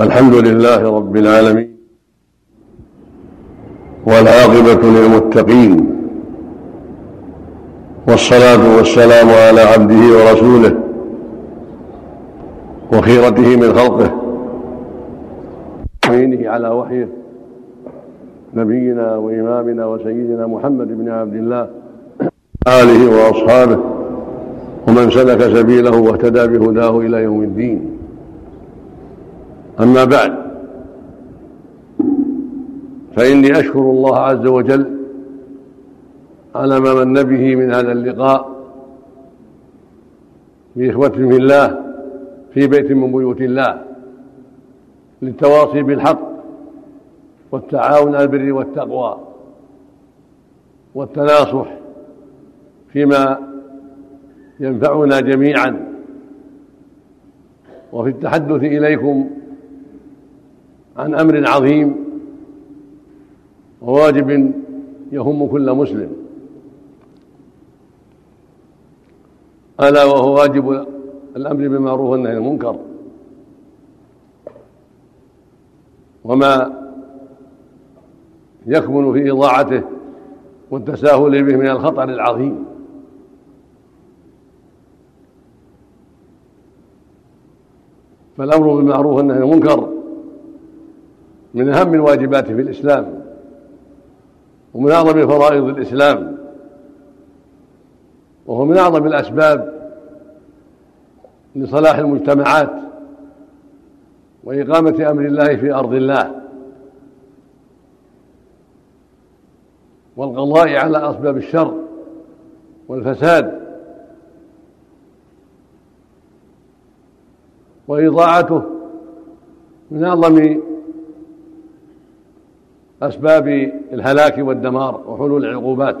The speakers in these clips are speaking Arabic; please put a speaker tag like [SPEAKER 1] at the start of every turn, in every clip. [SPEAKER 1] الحمد لله رب العالمين والعاقبة للمتقين والصلاة والسلام على عبده ورسوله وخيرته من خلقه وعينه على وحيه نبينا وإمامنا وسيدنا محمد بن عبد الله آله وأصحابه ومن سلك سبيله واهتدى بهداه إلى يوم الدين أما بعد فإني أشكر الله عز وجل على ما من به من هذا اللقاء بإخوة في الله في بيت من بيوت الله للتواصي بالحق والتعاون على البر والتقوى والتناصح فيما ينفعنا جميعا وفي التحدث إليكم عن امر عظيم وواجب يهم كل مسلم الا وهو واجب الامر بالمعروف والنهي عن المنكر وما يكمن في اضاعته والتساهل به من الخطر العظيم فالامر بالمعروف والنهي عن المنكر من أهم الواجبات في الإسلام ومن أعظم فرائض الإسلام وهو من أعظم الأسباب لصلاح المجتمعات وإقامة أمر الله في أرض الله والقضاء على أسباب الشر والفساد وإضاعته من أعظم أسباب الهلاك والدمار وحلول العقوبات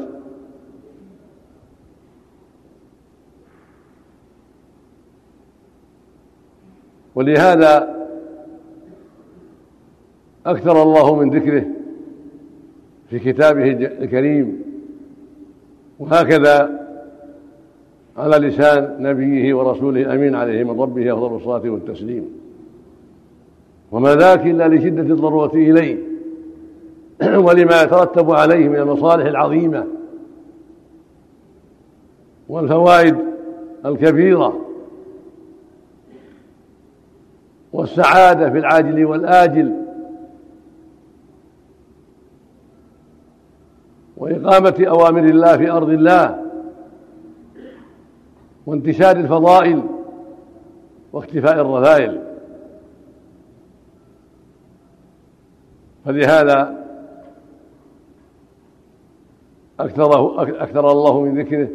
[SPEAKER 1] ولهذا أكثر الله من ذكره في كتابه الكريم وهكذا على لسان نبيه ورسوله الأمين عليه من ربه أفضل الصلاة والتسليم وما ذاك إلا لشدة الضرورة إليه ولما يترتب عليه من المصالح العظيمه والفوائد الكبيره والسعاده في العاجل والاجل واقامه اوامر الله في ارض الله وانتشار الفضائل واختفاء الرذائل فلهذا أكثره أكثر الله من ذكره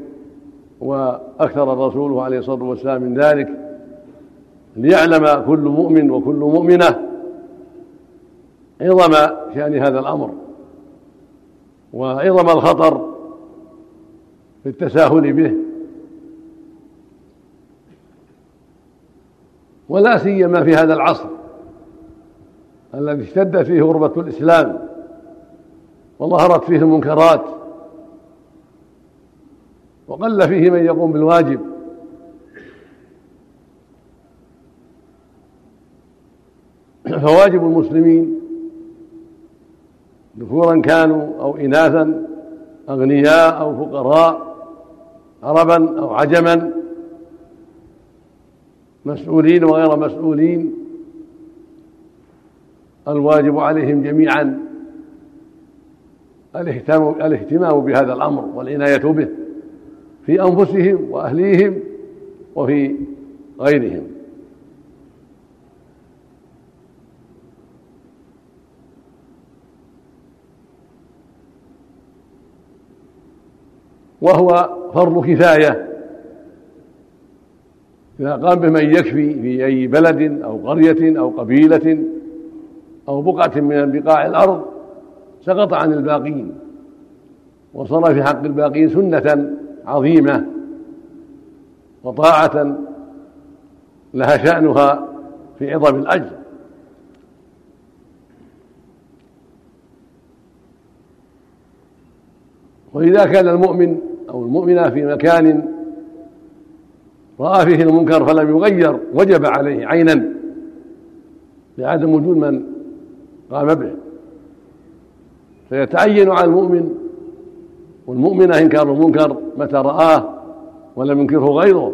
[SPEAKER 1] وأكثر رسوله عليه الصلاة والسلام من ذلك ليعلم كل مؤمن وكل مؤمنة عظم شأن هذا الأمر وعظم الخطر في التساهل به ولا سيما في هذا العصر الذي اشتد فيه غربة الإسلام وظهرت فيه المنكرات وقل فيه من يقوم بالواجب فواجب المسلمين ذكورا كانوا او اناثا اغنياء او فقراء عربا او عجما مسؤولين وغير مسؤولين الواجب عليهم جميعا الاهتمام بهذا الامر والعنايه به في انفسهم واهليهم وفي غيرهم وهو فرض كفايه اذا قام بمن يكفي في اي بلد او قريه او قبيله او بقعه من بقاع الارض سقط عن الباقين وصار في حق الباقين سنه عظيمه وطاعه لها شانها في عظم الاجر واذا كان المؤمن او المؤمنه في مكان راى فيه المنكر فلم يغير وجب عليه عينا لعدم وجود من قام به فيتعين على المؤمن والمؤمنة إنكار المنكر متى رآه ولم ينكره غيره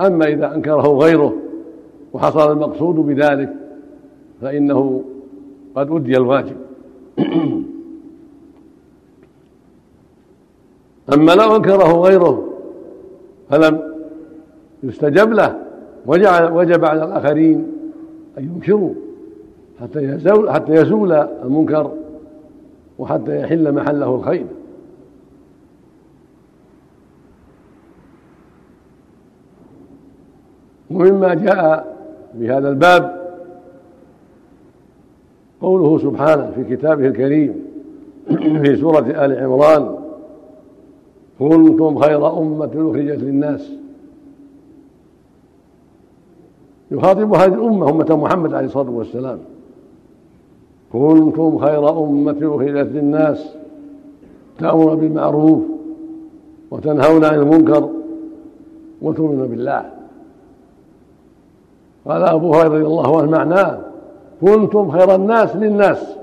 [SPEAKER 1] أما إذا أنكره غيره وحصل المقصود بذلك فإنه قد أدي الواجب أما لو أنكره غيره فلم يستجب له وجب على الآخرين أن ينكروا حتى يزول, حتى يزول المنكر وحتى يحل محله الخير ومما جاء بهذا الباب قوله سبحانه في كتابه الكريم في سورة آل عمران كنتم خير أمة أخرجت للناس يخاطب هذه الأمة أمة محمد عليه الصلاة والسلام كنتم خير أمة أخرجت للناس تأمر بالمعروف وتنهون عن المنكر وتؤمن بالله قال أبو هريرة رضي الله عنه معناه كنتم خير الناس للناس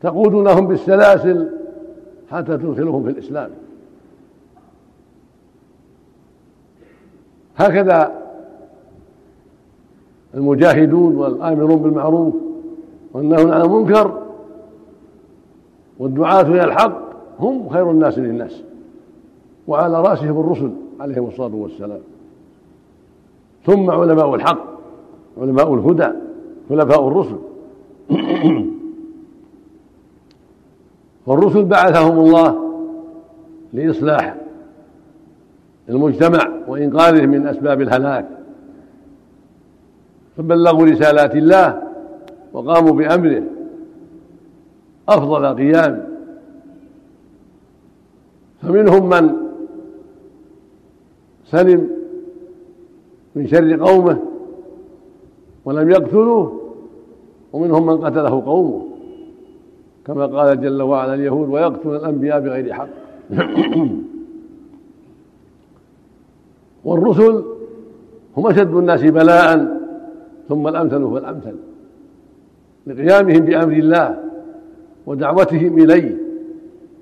[SPEAKER 1] تقودونهم بالسلاسل حتى تدخلهم في الإسلام هكذا المجاهدون والآمرون بالمعروف والنهي عن المنكر والدعاة إلى الحق هم خير الناس للناس وعلى رأسهم الرسل عليهم الصلاة والسلام ثم علماء الحق علماء الهدى خلفاء الرسل والرسل بعثهم الله لإصلاح المجتمع وإنقاذه من أسباب الهلاك فبلغوا رسالات الله وقاموا بأمره أفضل قيام فمنهم من سلم من شر قومه ولم يقتلوه ومنهم من قتله قومه كما قال جل وعلا اليهود ويقتل الأنبياء بغير حق والرسل هم أشد الناس بلاءً ثم الأمثل فالأمثل لقيامهم بأمر الله ودعوتهم إليه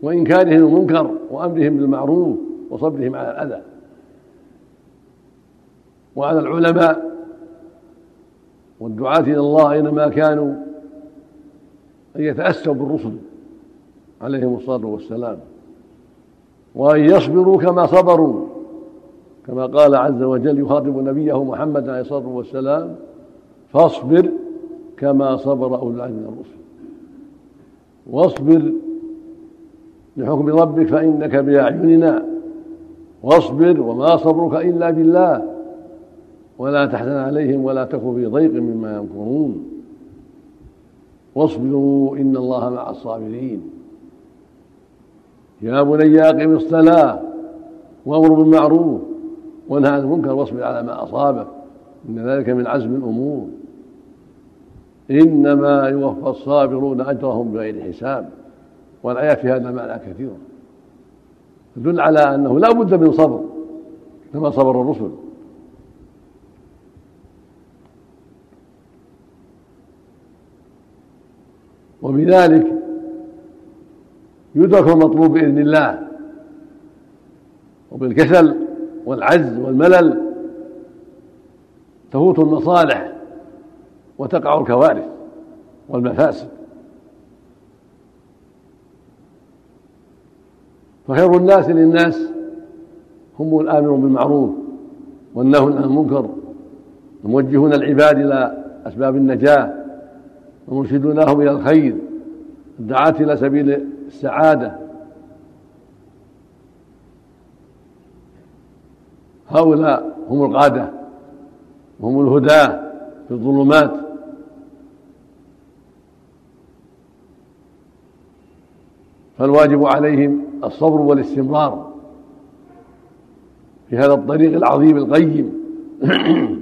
[SPEAKER 1] وإنكارهم المنكر وأمرهم بالمعروف وصبرهم على الأذى وعلى العلماء والدعاة إلى الله أينما كانوا أن يتأسوا بالرسل عليهم الصلاة والسلام وأن يصبروا كما صبروا كما قال عز وجل يخاطب نبيه محمد عليه الصلاة والسلام فاصبر كما صبر أولو العزم من الرسل واصبر لحكم ربك فإنك بأعيننا واصبر وما صبرك إلا بالله ولا تحزن عليهم ولا تكن في ضيق مما يمكرون واصبروا إن الله مع الصابرين يا بني أقم الصلاة وأمر بالمعروف وانهى عن المنكر واصبر على ما أصابك إن ذلك من عزم الأمور إنما يوفى الصابرون أجرهم بغير حساب والآيات في هذا معنى كثيرة تدل على أنه لا بد من صبر كما صبر الرسل وبذلك يدرك المطلوب بإذن الله وبالكسل والعجز والملل تفوت المصالح وتقع الكوارث والمفاسد فخير الناس للناس هم الآمر بالمعروف والنهي عن المنكر وموجهون العباد إلى أسباب النجاة ومرشدونهم إلى الخير الدعاة إلى سبيل السعادة هؤلاء هم القادة وهم الهداة في الظلمات فالواجب عليهم الصبر والاستمرار في هذا الطريق العظيم القيم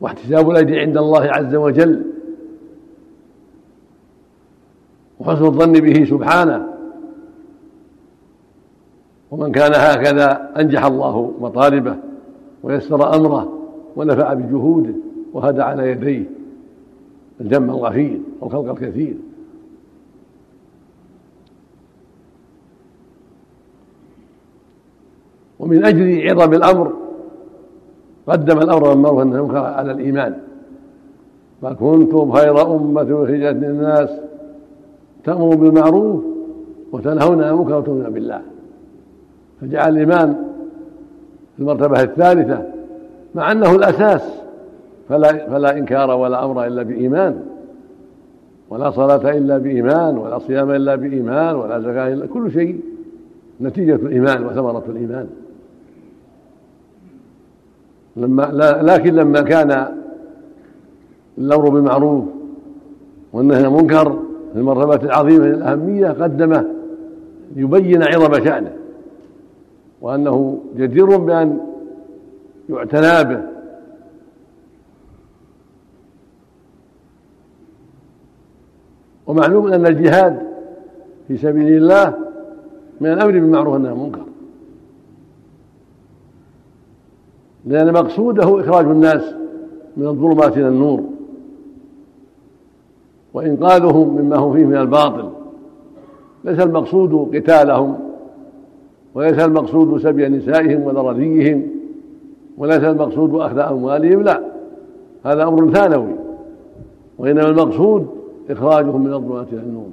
[SPEAKER 1] واحتساب الاجر عند الله عز وجل وحسن الظن به سبحانه ومن كان هكذا انجح الله مطالبه ويسر امره ونفع بجهوده وهدى على يديه الجم الغفير والخلق الكثير ومن أجل عظم الأمر قدم الأمر والمعروف المنكر على الإيمان فكنتم خير أمة أخرجت للناس تأمر بالمعروف وتنهون عن المنكر وتؤمنون بالله فجعل الإيمان في المرتبة الثالثة مع أنه الأساس فلا فلا إنكار ولا أمر إلا بإيمان ولا صلاة إلا بإيمان ولا صيام إلا بإيمان ولا زكاة إلا كل شيء نتيجة الإيمان وثمرة الإيمان لما لكن لما كان الامر بالمعروف والنهي عن المنكر في المرتبات العظيمه للاهميه قدمه يبين عظم شانه وانه جدير بان يعتنى به ومعلوم ان الجهاد في سبيل الله من الامر بالمعروف والنهي عن المنكر لأن مقصوده إخراج الناس من الظلمات إلى النور وإنقاذهم مما هم فيه من الباطل ليس المقصود قتالهم وليس المقصود سبي نسائهم ولا وليس المقصود أخذ أموالهم لا هذا أمر ثانوي وإنما المقصود إخراجهم من الظلمات إلى النور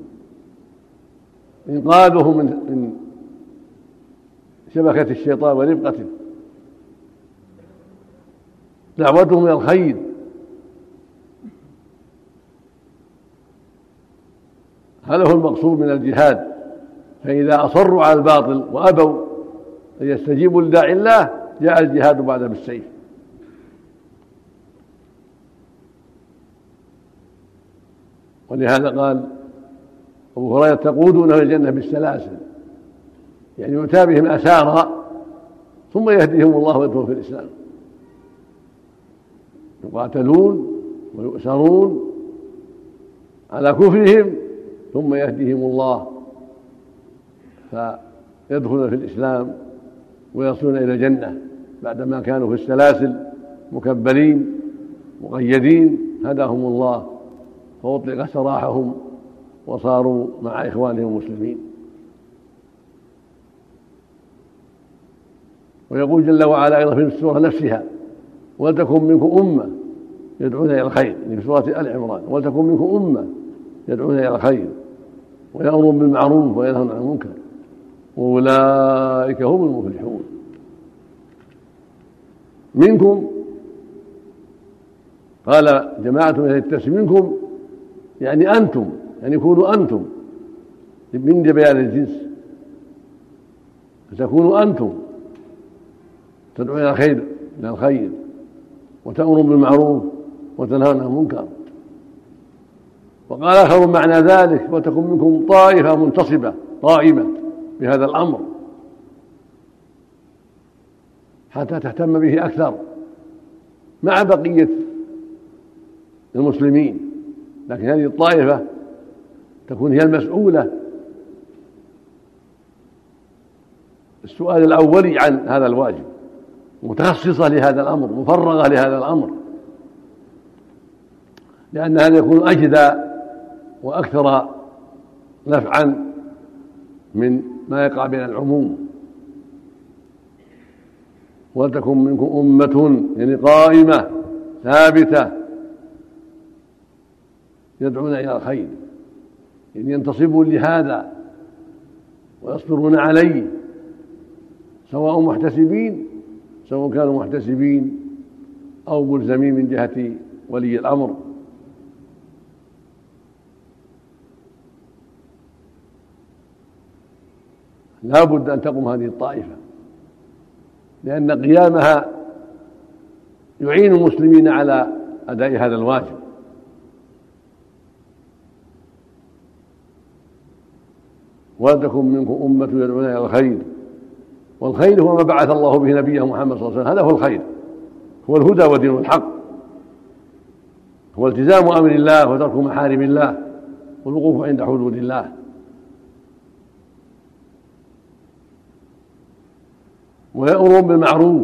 [SPEAKER 1] إنقاذهم من شبكة الشيطان ورفقته دعوتهم إلى الخير هذا هو المقصود من الجهاد فإذا أصروا على الباطل وأبوا أن يستجيبوا لداعي الله جاء الجهاد بعد بالسيف ولهذا قال أبو هريرة تقودونه الجنة بالسلاسل يعني يؤتى بهم أسارا ثم يهديهم الله ويدخلهم في الإسلام يقاتلون ويؤسرون على كفرهم ثم يهديهم الله فيدخلون في الإسلام ويصلون إلى الجنة بعدما كانوا في السلاسل مكبلين مقيدين هداهم الله فأطلق سراحهم وصاروا مع إخوانهم المسلمين ويقول جل وعلا أيضا في السورة نفسها ولتكن منكم أمة يدعون إلى الخير في سورة آل عمران ولتكن منكم أمة يدعون إلى الخير ويأمرون بالمعروف وينهون عن المنكر وأولئك هم المفلحون منكم قال جماعة من التسمية منكم يعني أنتم يعني كونوا أنتم من بيان الجنس فتكونوا أنتم تدعون إلى الخير إلى الخير وتأمر بالمعروف وتنهى عن المنكر وقال آخر معنى ذلك وتكن منكم طائفة منتصبة قائمة بهذا الأمر حتى تهتم به أكثر مع بقية المسلمين لكن هذه الطائفة تكون هي المسؤولة السؤال الأولي عن هذا الواجب متخصصة لهذا الأمر مفرغة لهذا الأمر لأن هذا يكون أجدى وأكثر نفعا من ما يقع بين العموم ولتكن منكم أمة يعني قائمة ثابتة يدعون إلى الخير يعني ينتصبون لهذا ويصبرون عليه سواء محتسبين سواء كانوا محتسبين أو ملزمين من جهة ولي الأمر لا بد أن تقوم هذه الطائفة لأن قيامها يعين المسلمين على أداء هذا الواجب ولتكن منكم أمة يدعون إلى الخير والخير هو ما بعث الله به نبيه محمد صلى الله عليه وسلم هذا هو الخير هو الهدى ودين الحق هو التزام امر الله وترك محارم الله والوقوف عند حدود الله ويأمرون بالمعروف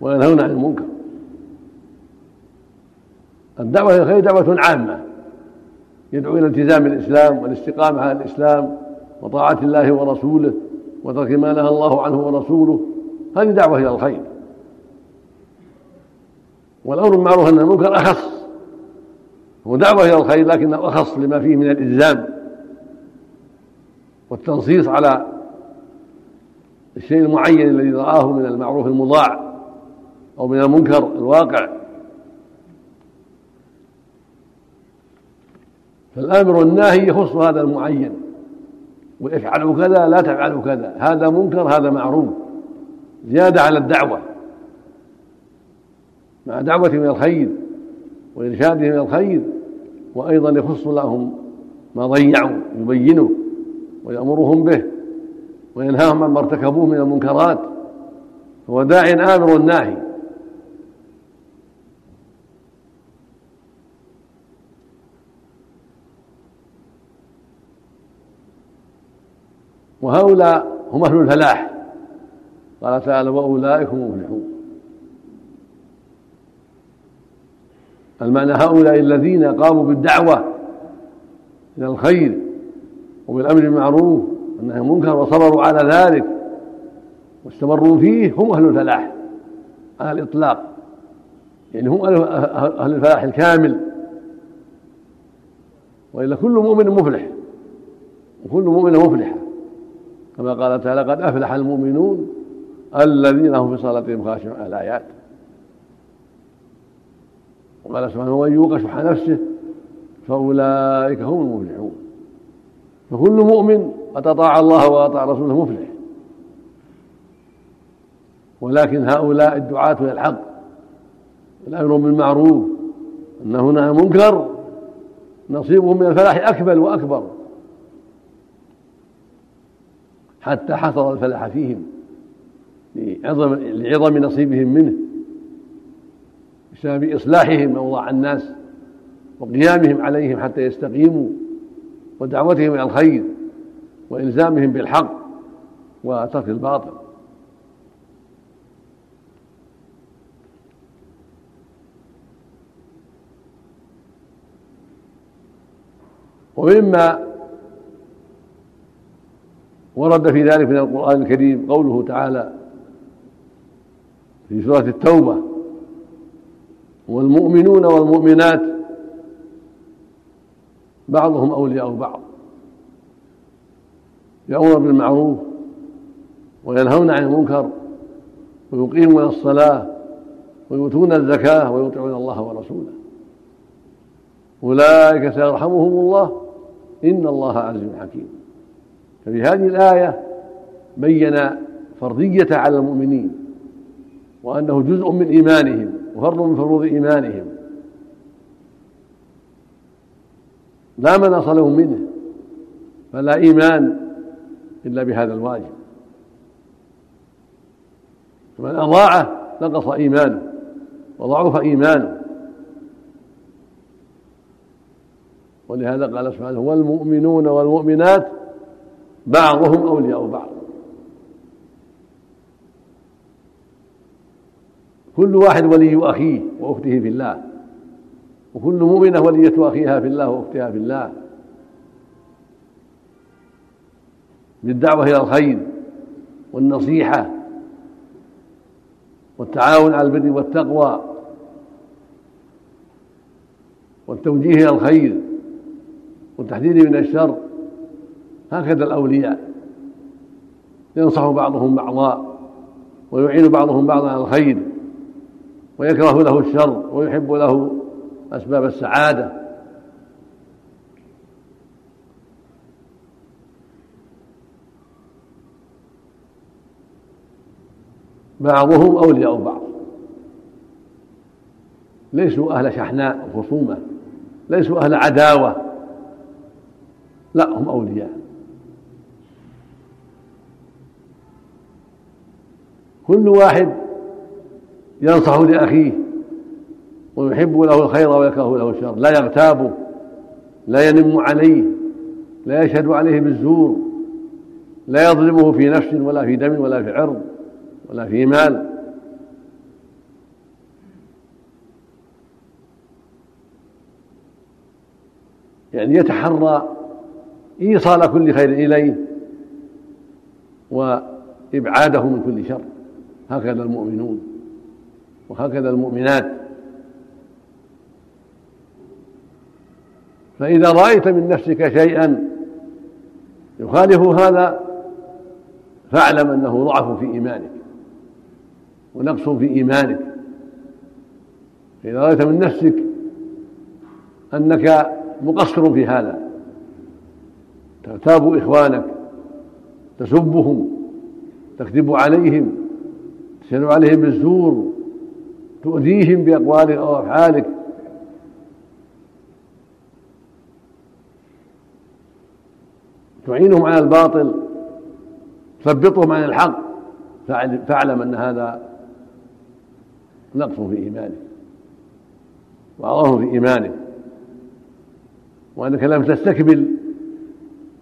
[SPEAKER 1] وينهون عن المنكر الدعوة إلى الخير دعوة عامة يدعو إلى التزام الإسلام والاستقامة على الإسلام وطاعة الله ورسوله وترك ما نهى الله عنه ورسوله هذه دعوة إلى الخير والأمر بالمعروف أن المنكر أخص هو دعوة إلى الخير لكنه أخص لما فيه من الإلزام والتنصيص على الشيء المعين الذي رآه من المعروف المضاع أو من المنكر الواقع فالآمر والناهي يخص هذا المعين وافعلوا كذا لا تفعلوا كذا هذا منكر هذا معروف زيادة على الدعوة مع دعوته من الخير وإرشاده من الخير وأيضا يخص لهم ما ضيعوا يبينه ويأمرهم به وينهاهم عما ارتكبوه من المنكرات هو داع آمر ناهي وهؤلاء هم أهل الفلاح قال تعالى وأولئك هم المفلحون المعنى هؤلاء الذين قاموا بالدعوة إلى الخير وبالأمر بالمعروف والنهي المنكر وصبروا على ذلك واستمروا فيه هم أهل الفلاح على الإطلاق يعني هم أهل الفلاح الكامل وإلا كل مؤمن مفلح وكل مؤمن مفلح كما قال تعالى قد أفلح المؤمنون الذين هم في صلاتهم خاشعون الآيات وقال سبحانه ومن يوق شح نفسه فأولئك هم المفلحون فكل مؤمن قد أطاع الله وأطاع رسوله مفلح ولكن هؤلاء الدعاة إلى الحق الأمر بالمعروف أن هنا منكر نصيبهم من الفلاح أكبر وأكبر حتى حصل الفلاح فيهم لعظم لعظم نصيبهم منه بسبب إصلاحهم أوضاع الناس وقيامهم عليهم حتى يستقيموا ودعوتهم إلى الخير وإلزامهم بالحق وترك الباطل ومما ورد في ذلك من القرآن الكريم قوله تعالى في سورة التوبة والمؤمنون والمؤمنات بعضهم أولياء بعض يأمرون بالمعروف وينهون عن المنكر ويقيمون الصلاة ويؤتون الزكاة ويطيعون الله ورسوله أولئك سيرحمهم الله إن الله عزيز حكيم ففي هذه الآية بين فرضية على المؤمنين وأنه جزء من إيمانهم وفرض من فروض إيمانهم لا مناص لهم منه فلا إيمان إلا بهذا الواجب فمن أضاعه نقص إيمانه وضعف إيمانه ولهذا قال سبحانه والمؤمنون والمؤمنات بعضهم أولياء بعض كل واحد ولي أخيه وأخته في الله وكل مؤمنة ولية أخيها في الله وأختها في الله بالدعوة إلى الخير والنصيحة والتعاون على البر والتقوى والتوجيه إلى الخير والتحذير من الشر هكذا الأولياء ينصح بعضهم بعضا ويعين بعضهم بعضا على الخير ويكره له الشر ويحب له أسباب السعادة بعضهم أولياء بعض ليسوا أهل شحناء وخصومة ليسوا أهل عداوة لا هم أولياء كل واحد ينصح لأخيه ويحب له الخير ويكره له الشر لا يغتابه لا ينم عليه لا يشهد عليه بالزور لا يظلمه في نفس ولا في دم ولا في عرض ولا في مال يعني يتحرى ايصال كل خير اليه وابعاده من كل شر هكذا المؤمنون وهكذا المؤمنات فإذا رأيت من نفسك شيئا يخالف هذا فاعلم أنه ضعف في إيمانك ونقص في إيمانك فإذا رأيت من نفسك أنك مقصر في هذا تغتاب إخوانك تسبهم تكذب عليهم تشهد عليهم بالزور تؤذيهم بأقوالك أو أفعالك تعينهم على الباطل تثبطهم عن الحق فاعلم أن هذا نقص في إيمانك وأعظم في إيمانك وأنك لم تستكمل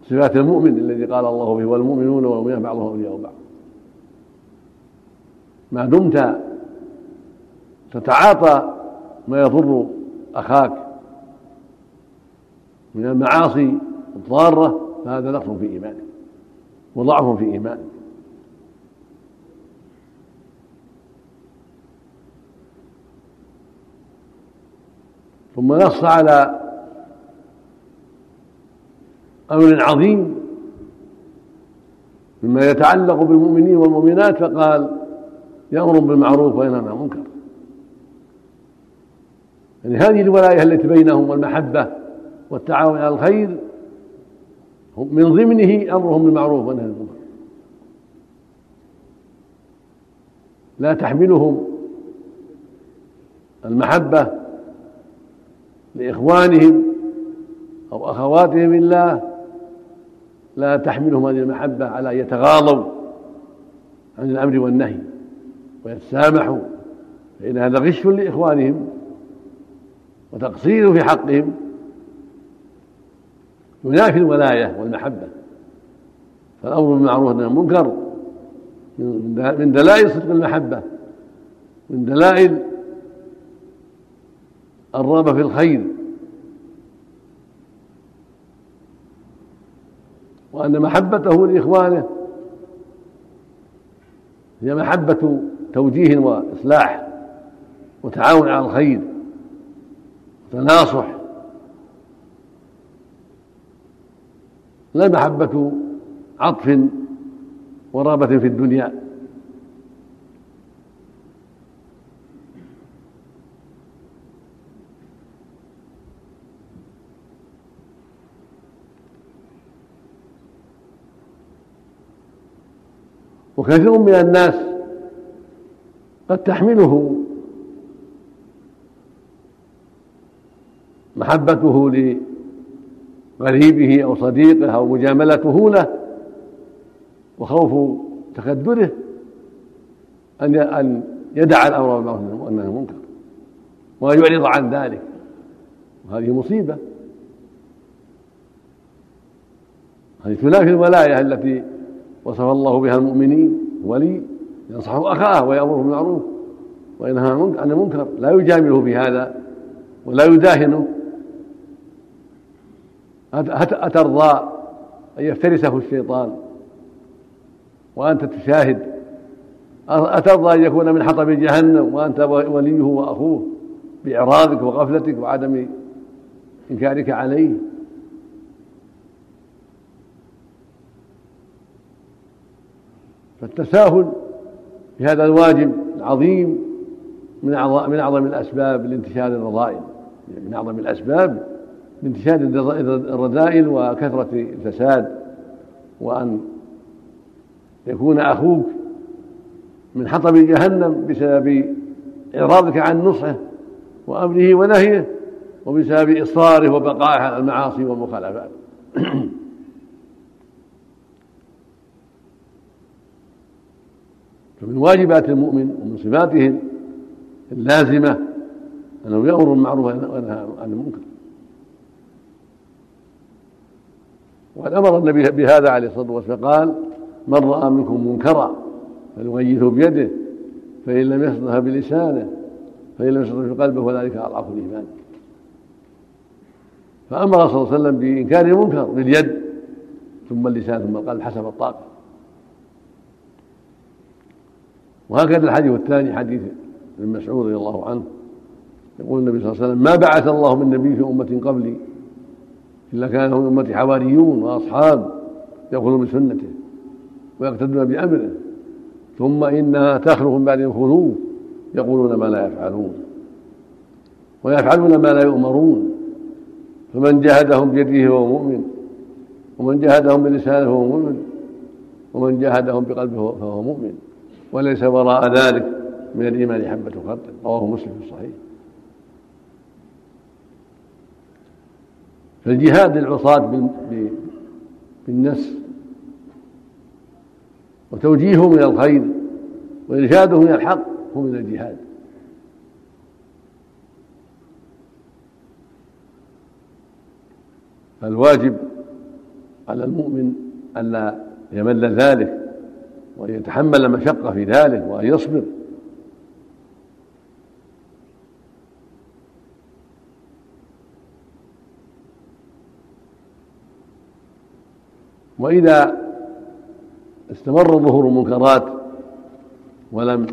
[SPEAKER 1] صفات المؤمن الذي قال الله به والمؤمنون والمؤمنات بعضهم أولياء بعض ما دمت تتعاطى ما يضر أخاك من المعاصي الضارة فهذا نقص في إيمانك وضعف في إيمانك ثم نص على أمر عظيم مما يتعلق بالمؤمنين والمؤمنات فقال يأمر بالمعروف وينهى عن المنكر يعني هذه الولاية التي بينهم والمحبة والتعاون على الخير من ضمنه أمرهم بالمعروف ونهى عن المنكر لا تحملهم المحبة لإخوانهم أو أخواتهم الله لا تحملهم هذه المحبة على أن يتغاضوا عن الأمر والنهي ويتسامحوا فإن هذا غش لإخوانهم وتقصير في حقهم ينافي الولاية والمحبة فالأمر بالمعروف من المنكر من دلائل صدق المحبة من دلائل الرغبة في الخير وأن محبته لإخوانه هي محبة توجيه واصلاح وتعاون على الخير وتناصح لا محبه عطف ورغبه في الدنيا وكثير من الناس قد تحمله محبته لغريبه او صديقه او مجاملته له وخوف تكدره ان ان يدع الامر بالمعروف والنهي المنكر وان يعرض عن ذلك وهذه مصيبه هذه تنافي الولايه التي وصف الله بها المؤمنين ولي ينصح أخاه ويأمره بالمعروف وينهى عن المنكر لا يجامله في هذا ولا يداهنه أترضى أن يفترسه الشيطان وأنت تشاهد أترضى أن يكون من حطب جهنم وأنت وليه وأخوه بإعراضك وغفلتك وعدم إنكارك عليه فالتساهل بهذا الواجب العظيم من أعظم من أعظم الأسباب لانتشار الرذائل يعني من أعظم الأسباب لانتشار الرذائل وكثرة الفساد وأن يكون أخوك من حطب جهنم بسبب إعراضك عن نصحه وأمره ونهيه وبسبب إصراره وبقائه على المعاصي والمخالفات فمن واجبات المؤمن ومن صفاته اللازمة أنه يأمر بالمعروف وينهى عن المنكر وقد أمر النبي بهذا عليه الصلاة والسلام قال من رأى منكم منكرا فليغيثه بيده فإن لم يصدها بلسانه فإن لم يصدها بقلبه فذلك أضعف الإيمان فأمر صلى الله عليه وسلم بإنكار المنكر باليد ثم اللسان ثم القلب حسب الطاقة وهكذا الحديث الثاني حديث ابن مسعود رضي الله عنه يقول النبي صلى الله عليه وسلم ما بعث الله من نبي في أمة قبلي إلا كان من أمتي حواريون وأصحاب يأخذون بسنته ويقتدون بأمره ثم إنها تخلف من بعد الخلوف يقولون ما لا يفعلون ويفعلون ما لا يؤمرون فمن جاهدهم بيده فهو مؤمن ومن جاهدهم بلسانه فهو مؤمن ومن جاهدهم بقلبه فهو مؤمن وليس وراء ذلك من الإيمان حبة خردل رواه مسلم في الصحيح فالجهاد للعصاة بالنس وتوجيههم إلى الخير وإرشادهم إلى الحق هو من الجهاد فالواجب على المؤمن ألا يمل ذلك وأن يتحمل المشقة في ذلك وأن يصبر وإذا استمر ظهور المنكرات ولم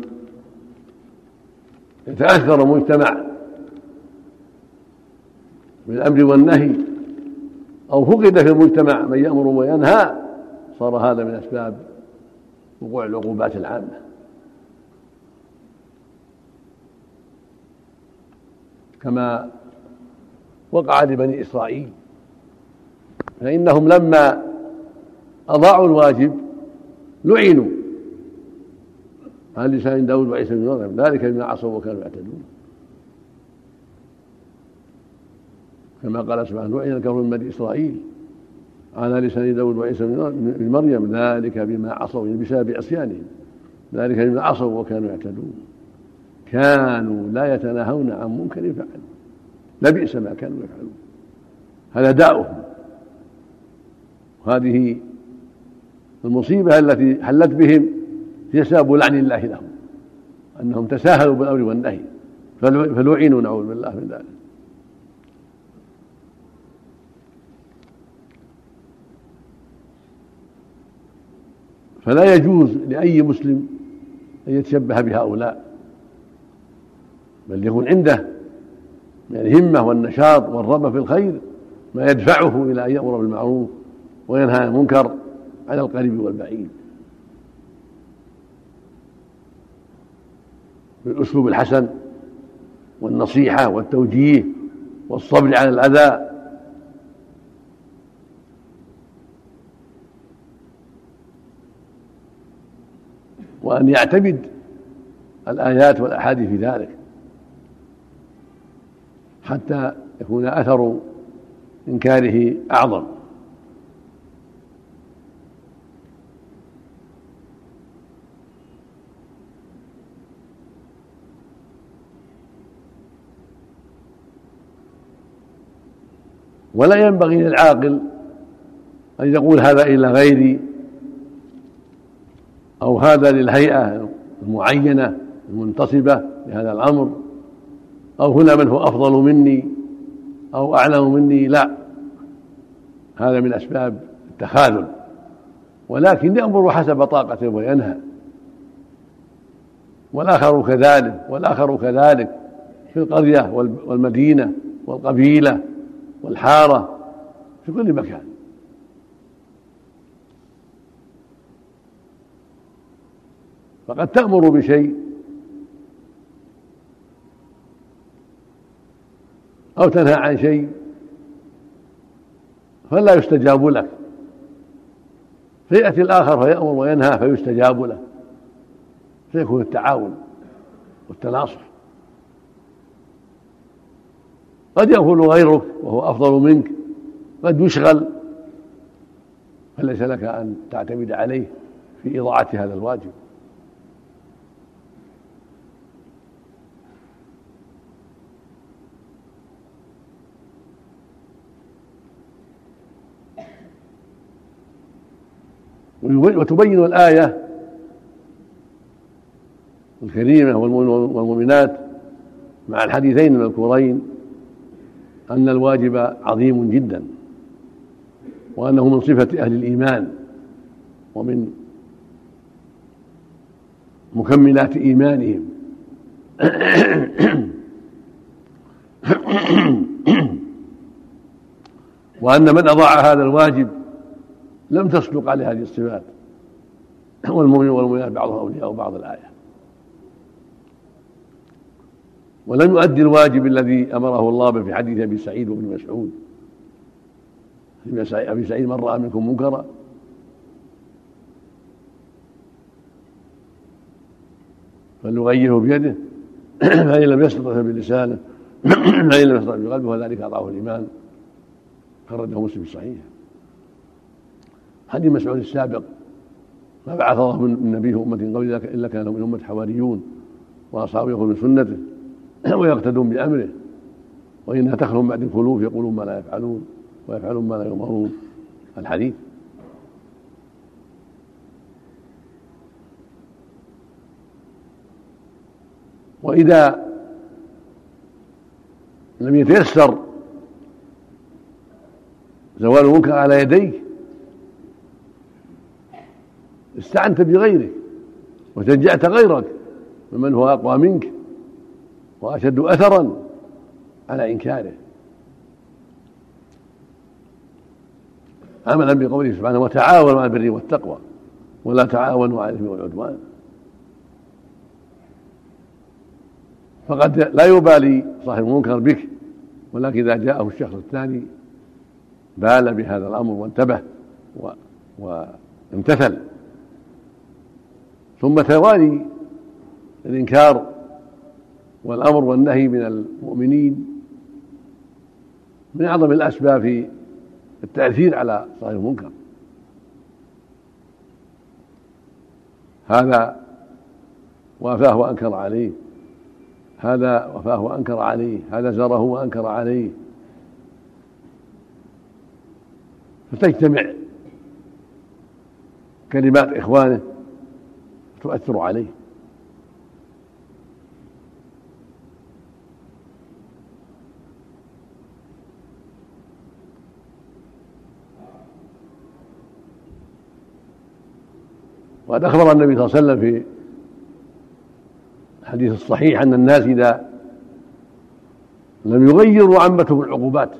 [SPEAKER 1] يتأثر المجتمع بالأمر والنهي أو فقد في المجتمع من يأمر وينهى صار هذا من أسباب وقوع العقوبات العامة كما وقع لبني إسرائيل فإنهم لما أضاعوا الواجب لعنوا عن لسان داود وعيسى بن مريم ذلك بما عصوا وكانوا يعتدون كما قال سبحانه لعن الكفر من بني إسرائيل على لسان داود وعيسى بن مريم ذلك بما عصوا يعني بسبب عصيانهم ذلك بما عصوا وكانوا يعتدون كانوا لا يتناهون عن منكر فعل لبئس ما كانوا يفعلون هذا داؤهم وهذه المصيبة التي حلت بهم هي سبب لعن الله لهم أنهم تساهلوا بالأمر والنهي فلعنوا نعوذ بالله من ذلك فلا يجوز لأي مسلم أن يتشبه بهؤلاء بل يكون عنده من الهمة والنشاط والرغبة في الخير ما يدفعه إلى أن يأمر بالمعروف وينهى عن المنكر على القريب والبعيد بالأسلوب الحسن والنصيحة والتوجيه والصبر على الأذى وأن يعتمد الآيات والأحاديث في ذلك حتى يكون أثر إنكاره أعظم ولا ينبغي للعاقل أن يقول هذا إلى غيري أو هذا للهيئة المعينة المنتصبة لهذا الأمر أو هنا من هو أفضل مني أو أعلم مني لا هذا من أسباب التخاذل ولكن يأمر حسب طاقته وينهى والآخر كذلك والآخر كذلك في القرية والمدينة والقبيلة والحارة في كل مكان فقد تأمر بشيء أو تنهى عن شيء فلا يستجاب لك فيأتي الآخر فيأمر وينهى فيستجاب له فيكون التعاون والتناصح قد يغفل غيرك وهو أفضل منك قد يشغل فليس لك أن تعتمد عليه في إضاعة هذا الواجب وتبين الآية الكريمة والمؤمنات مع الحديثين المذكورين أن الواجب عظيم جدا وأنه من صفة أهل الإيمان ومن مكملات إيمانهم وأن من أضاع هذا الواجب لم تصدق عليه هذه الصفات والمؤمن والمؤمنات بعضهم أولياء بعض الآية ولم يؤدي الواجب الذي أمره الله به في حديث أبي سعيد وابن مسعود أبي سعيد من رأى منكم منكرا فليغيره بيده فإن لم يستطع بلسانه فإن لم يستطع بقلبه وذلك أضعف الإيمان خرجه مسلم في صحيحه حديث مسعود السابق ما بعث الله من نبيه أمة قبل إلا كانوا من أمة حواريون وأصحابه يقولون من سنته ويقتدون بأمره وإنها تخلو من بعد الخلوف يقولون ما لا يفعلون ويفعلون ما لا يؤمرون الحديث وإذا لم يتيسر زوال المنكر على يديه استعنت بغيرك وشجعت غيرك ممن هو أقوى منك وأشد أثرا على إنكاره عملا بقوله سبحانه وتعاونوا على البر والتقوى ولا تعاونوا على الاثم والعدوان فقد لا يبالي صاحب المنكر بك ولكن اذا جاءه الشخص الثاني بال بهذا الامر وانتبه و... وامتثل ثم توالي الإنكار والأمر والنهي من المؤمنين من أعظم الأسباب في التأثير على صاحب المنكر هذا وافاه وانكر عليه هذا وافاه وانكر عليه هذا زاره وانكر عليه فتجتمع كلمات اخوانه تؤثر عليه وقد أخبر النبي صلى الله عليه وسلم في الحديث الصحيح أن الناس إذا لم يغيروا عمتهم العقوبات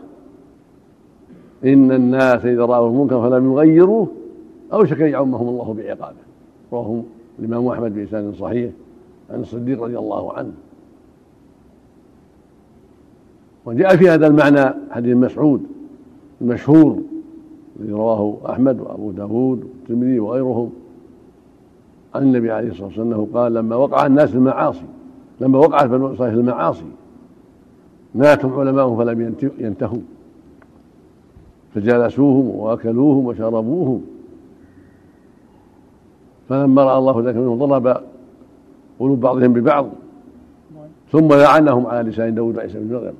[SPEAKER 1] إن الناس إذا رأوا المنكر فلم يغيروه أوشك أن يعمهم الله بعقابه وهم الإمام أحمد بإسناد صحيح عن الصديق رضي الله عنه وجاء في هذا المعنى حديث مسعود المشهور الذي رواه أحمد وأبو داود والترمذي وغيرهم عن النبي عليه الصلاة والسلام أنه قال لما وقع الناس المعاصي لما وقعت بنو إسرائيل المعاصي ناتهم علماؤهم فلم ينتهوا فجالسوهم وأكلوهم وشربوهم فلما راى الله ذلك منهم ضرب قلوب بعضهم ببعض ثم لعنهم على لسان داود وعيسى بن مريم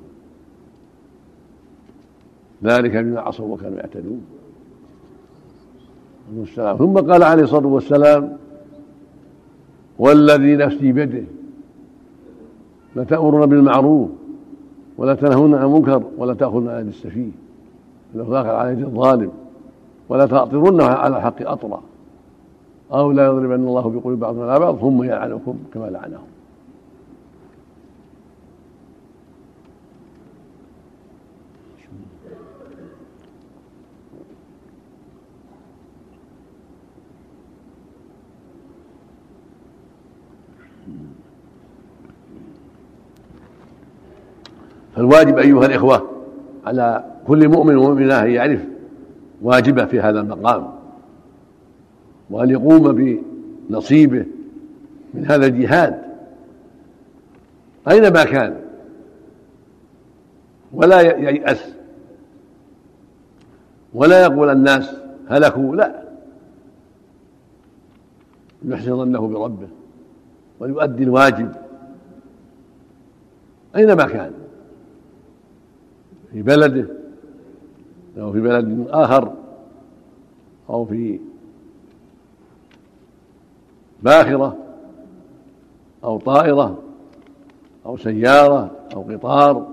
[SPEAKER 1] ذلك بما عصوا وكانوا يعتدون السلام. ثم قال عليه الصلاه والسلام والذي نفسي بيده لتأمرن بالمعروف ولا تنهون عن المنكر ولا تأخذن على السفيه الأخلاق على يد الظالم ولا تعطرن على الحق أطرا أو لا يضربن الله بقلوب بعضنا على بعض ثم يلعنكم كما لعنهم فالواجب أيها الإخوة على كل مؤمن ومؤمنة أن يعرف واجبه في هذا المقام وأن يقوم بنصيبه من هذا الجهاد أينما كان ولا ييأس ولا يقول الناس هلكوا لا يحسن ظنه بربه ويؤدي الواجب أينما كان في بلده أو في بلد آخر أو في باخرة أو طائرة أو سيارة أو قطار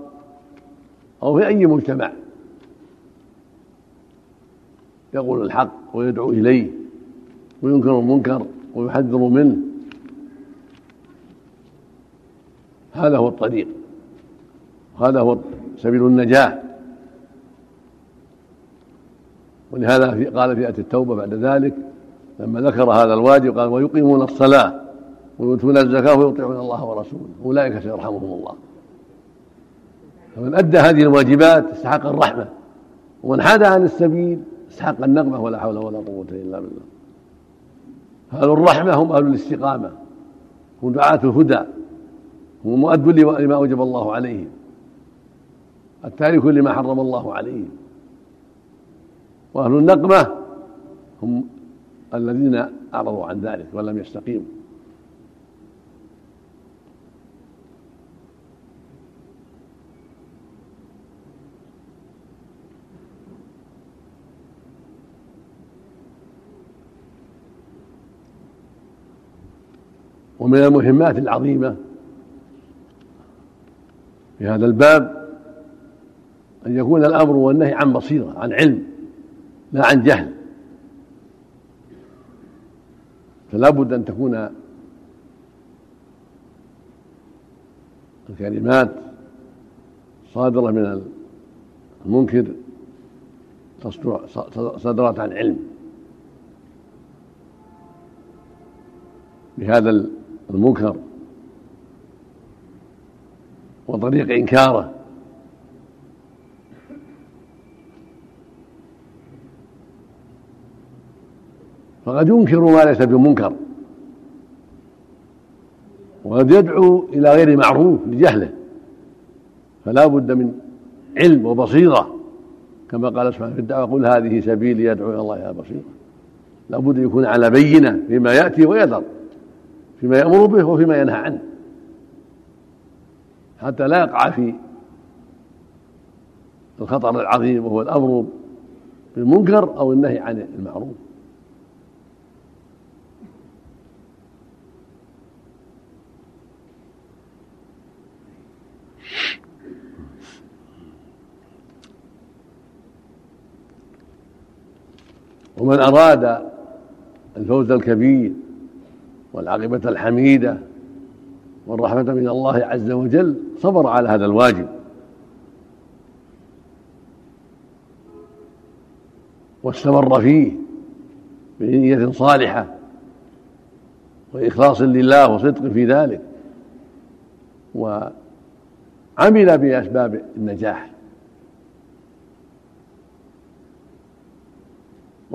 [SPEAKER 1] أو في أي مجتمع يقول الحق ويدعو إليه وينكر المنكر ويحذر منه هذا هو الطريق وهذا هو سبيل النجاة ولهذا قال في آية التوبة بعد ذلك لما ذكر هذا الواجب قال ويقيمون الصلاة ويؤتون الزكاة ويطيعون الله ورسوله أولئك سيرحمهم الله فمن أدى هذه الواجبات استحق الرحمة ومن حاد عن السبيل استحق النقمة ولا حول ولا قوة إلا بالله أهل الرحمة هم أهل الاستقامة هم دعاة الهدى هم مؤد لما أوجب الله عليهم التارك لما حرم الله عليهم وأهل النقمة هم الذين أعرضوا عن ذلك ولم يستقيموا ومن المهمات العظيمة في هذا الباب أن يكون الأمر والنهي عن بصيرة عن علم لا عن جهل فلا بد أن تكون الكلمات صادرة من المنكر صدرت عن علم بهذا المنكر وطريق إنكاره فقد ينكر ما ليس بمنكر وقد يدعو إلى غير معروف لجهله فلا بد من علم وبصيرة كما قال سبحانه في الدعوة قل هذه سبيلي يدعو إلى الله يا بصيرة لا بد يكون على بينة فيما يأتي ويذر فيما يأمر به وفيما ينهى عنه حتى لا يقع في الخطر العظيم وهو الأمر بالمنكر أو النهي عن المعروف ومن أراد الفوز الكبير والعاقبة الحميدة والرحمة من الله عز وجل صبر على هذا الواجب واستمر فيه بنية صالحة وإخلاص لله وصدق في ذلك وعمل بأسباب النجاح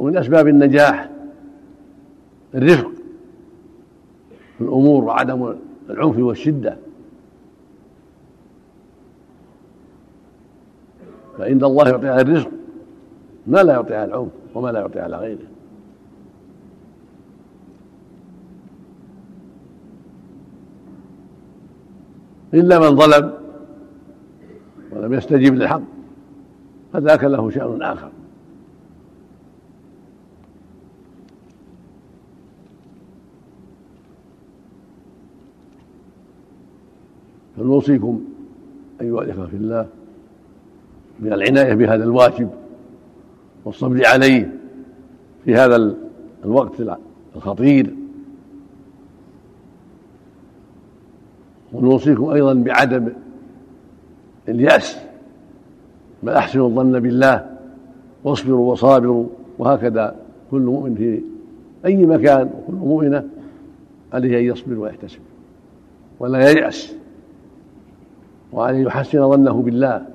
[SPEAKER 1] ومن أسباب النجاح الرفق في الأمور وعدم العنف والشدة فإن الله يعطي على الرزق ما لا يعطي على العنف وما لا يعطي على غيره إلا من ظلم ولم يستجب للحق فذاك له شأن آخر فنوصيكم أيها الإخوة في الله بالعناية بهذا الواجب والصبر عليه في هذا الوقت الخطير ونوصيكم أيضا بعدم اليأس بل أحسنوا الظن بالله واصبروا وصابروا وهكذا كل مؤمن في أي مكان وكل مؤمنة عليه أن يصبر ويحتسب ولا ييأس وأن يحسن ظنه بالله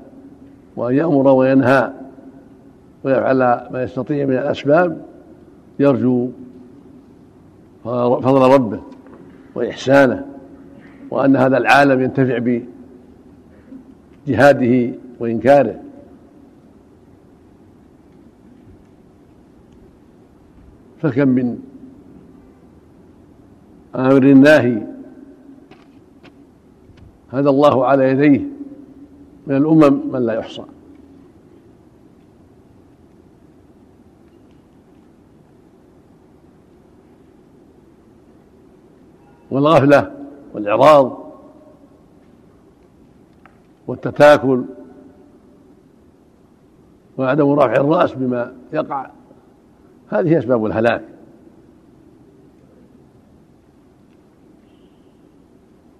[SPEAKER 1] وأن يأمر وينهى ويفعل ما يستطيع من الأسباب يرجو فضل ربه وإحسانه وأن هذا العالم ينتفع بجهاده وإنكاره فكم من امر الناهي هذا الله على يديه من الأمم من لا يحصى والغفلة والإعراض والتتاكل وعدم رفع الرأس بما يقع هذه أسباب الهلاك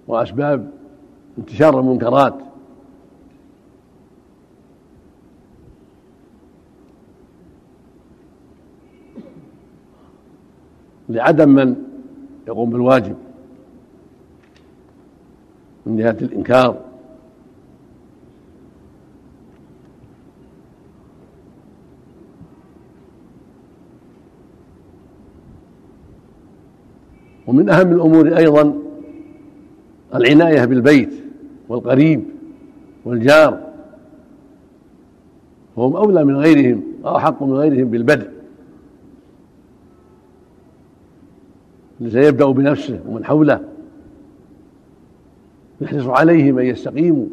[SPEAKER 1] وأسباب انتشار المنكرات لعدم من يقوم بالواجب من جهة الإنكار ومن أهم الأمور أيضا العناية بالبيت والقريب والجار فهم أولى من غيرهم أو من غيرهم بالبدء سيبدأ بنفسه ومن حوله يحرص عليهم أن يستقيموا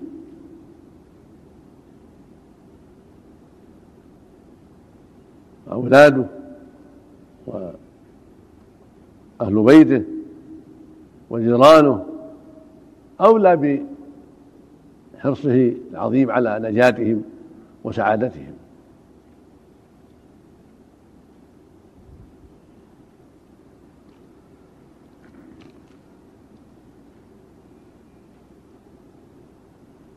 [SPEAKER 1] أولاده وأهل بيته وجيرانه أولى حرصه العظيم على نجاتهم وسعادتهم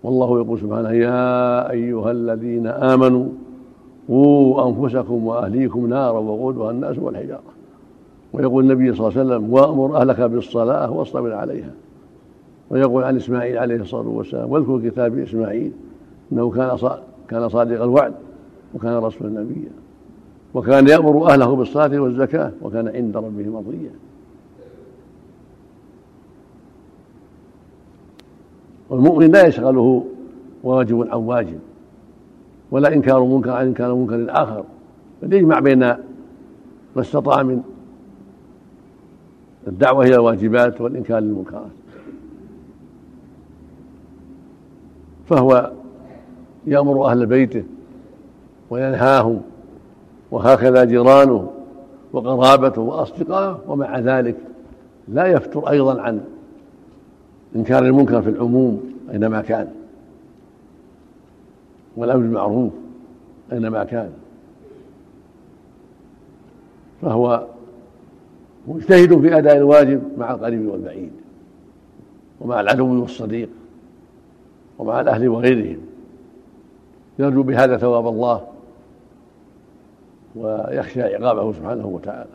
[SPEAKER 1] والله يقول سبحانه يا أيها الذين آمنوا قوا أنفسكم وأهليكم نارا وقودها الناس والحجارة ويقول النبي صلى الله عليه وسلم وأمر أهلك بالصلاة واصطبر عليها ويقول عن اسماعيل عليه الصلاه والسلام واذكر كتاب اسماعيل انه كان كان صادق الوعد وكان رسولا نبيا وكان يامر اهله بالصلاه والزكاه وكان عند ربه مرضيا والمؤمن لا يشغله واجب عن واجب ولا انكار منكر عن انكار منكر اخر بل يجمع بين ما استطاع من الدعوه الى الواجبات والانكار للمنكرات فهو يأمر أهل بيته وينهاهم وهكذا جيرانه وقرابته وأصدقائه ومع ذلك لا يفتر أيضا عن إنكار المنكر في العموم أينما كان والأمر بالمعروف أينما كان فهو مجتهد في أداء الواجب مع القريب والبعيد ومع العدو والصديق ومع الأهل وغيرهم يرجو بهذا ثواب الله ويخشى عقابه سبحانه وتعالى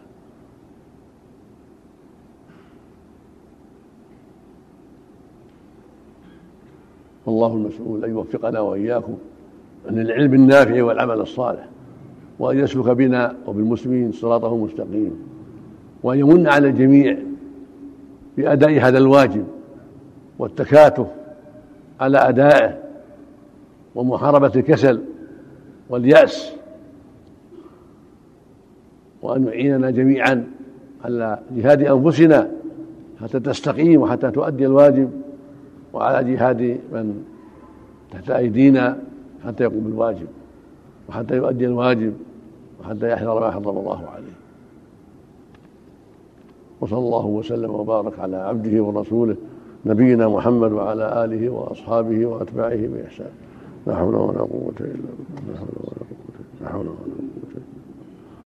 [SPEAKER 1] والله المسؤول أن يوفقنا وإياكم للعلم النافع والعمل الصالح وأن يسلك بنا وبالمسلمين صراطه المستقيم وأن يمن على الجميع بأداء هذا الواجب والتكاتف على أدائه ومحاربة الكسل واليأس وأن يعيننا جميعا على جهاد أنفسنا حتى تستقيم وحتى تؤدي الواجب وعلى جهاد من تحت أيدينا حتى يقوم بالواجب وحتى يؤدي الواجب وحتى يحذر ما حرم الله عليه وصلى الله وسلم وبارك على عبده ورسوله نبينا محمد وعلى آله وأصحابه وأتباعه بإحسان لا حول ولا قوة إلا بالله لا حول ولا قوة الا بالله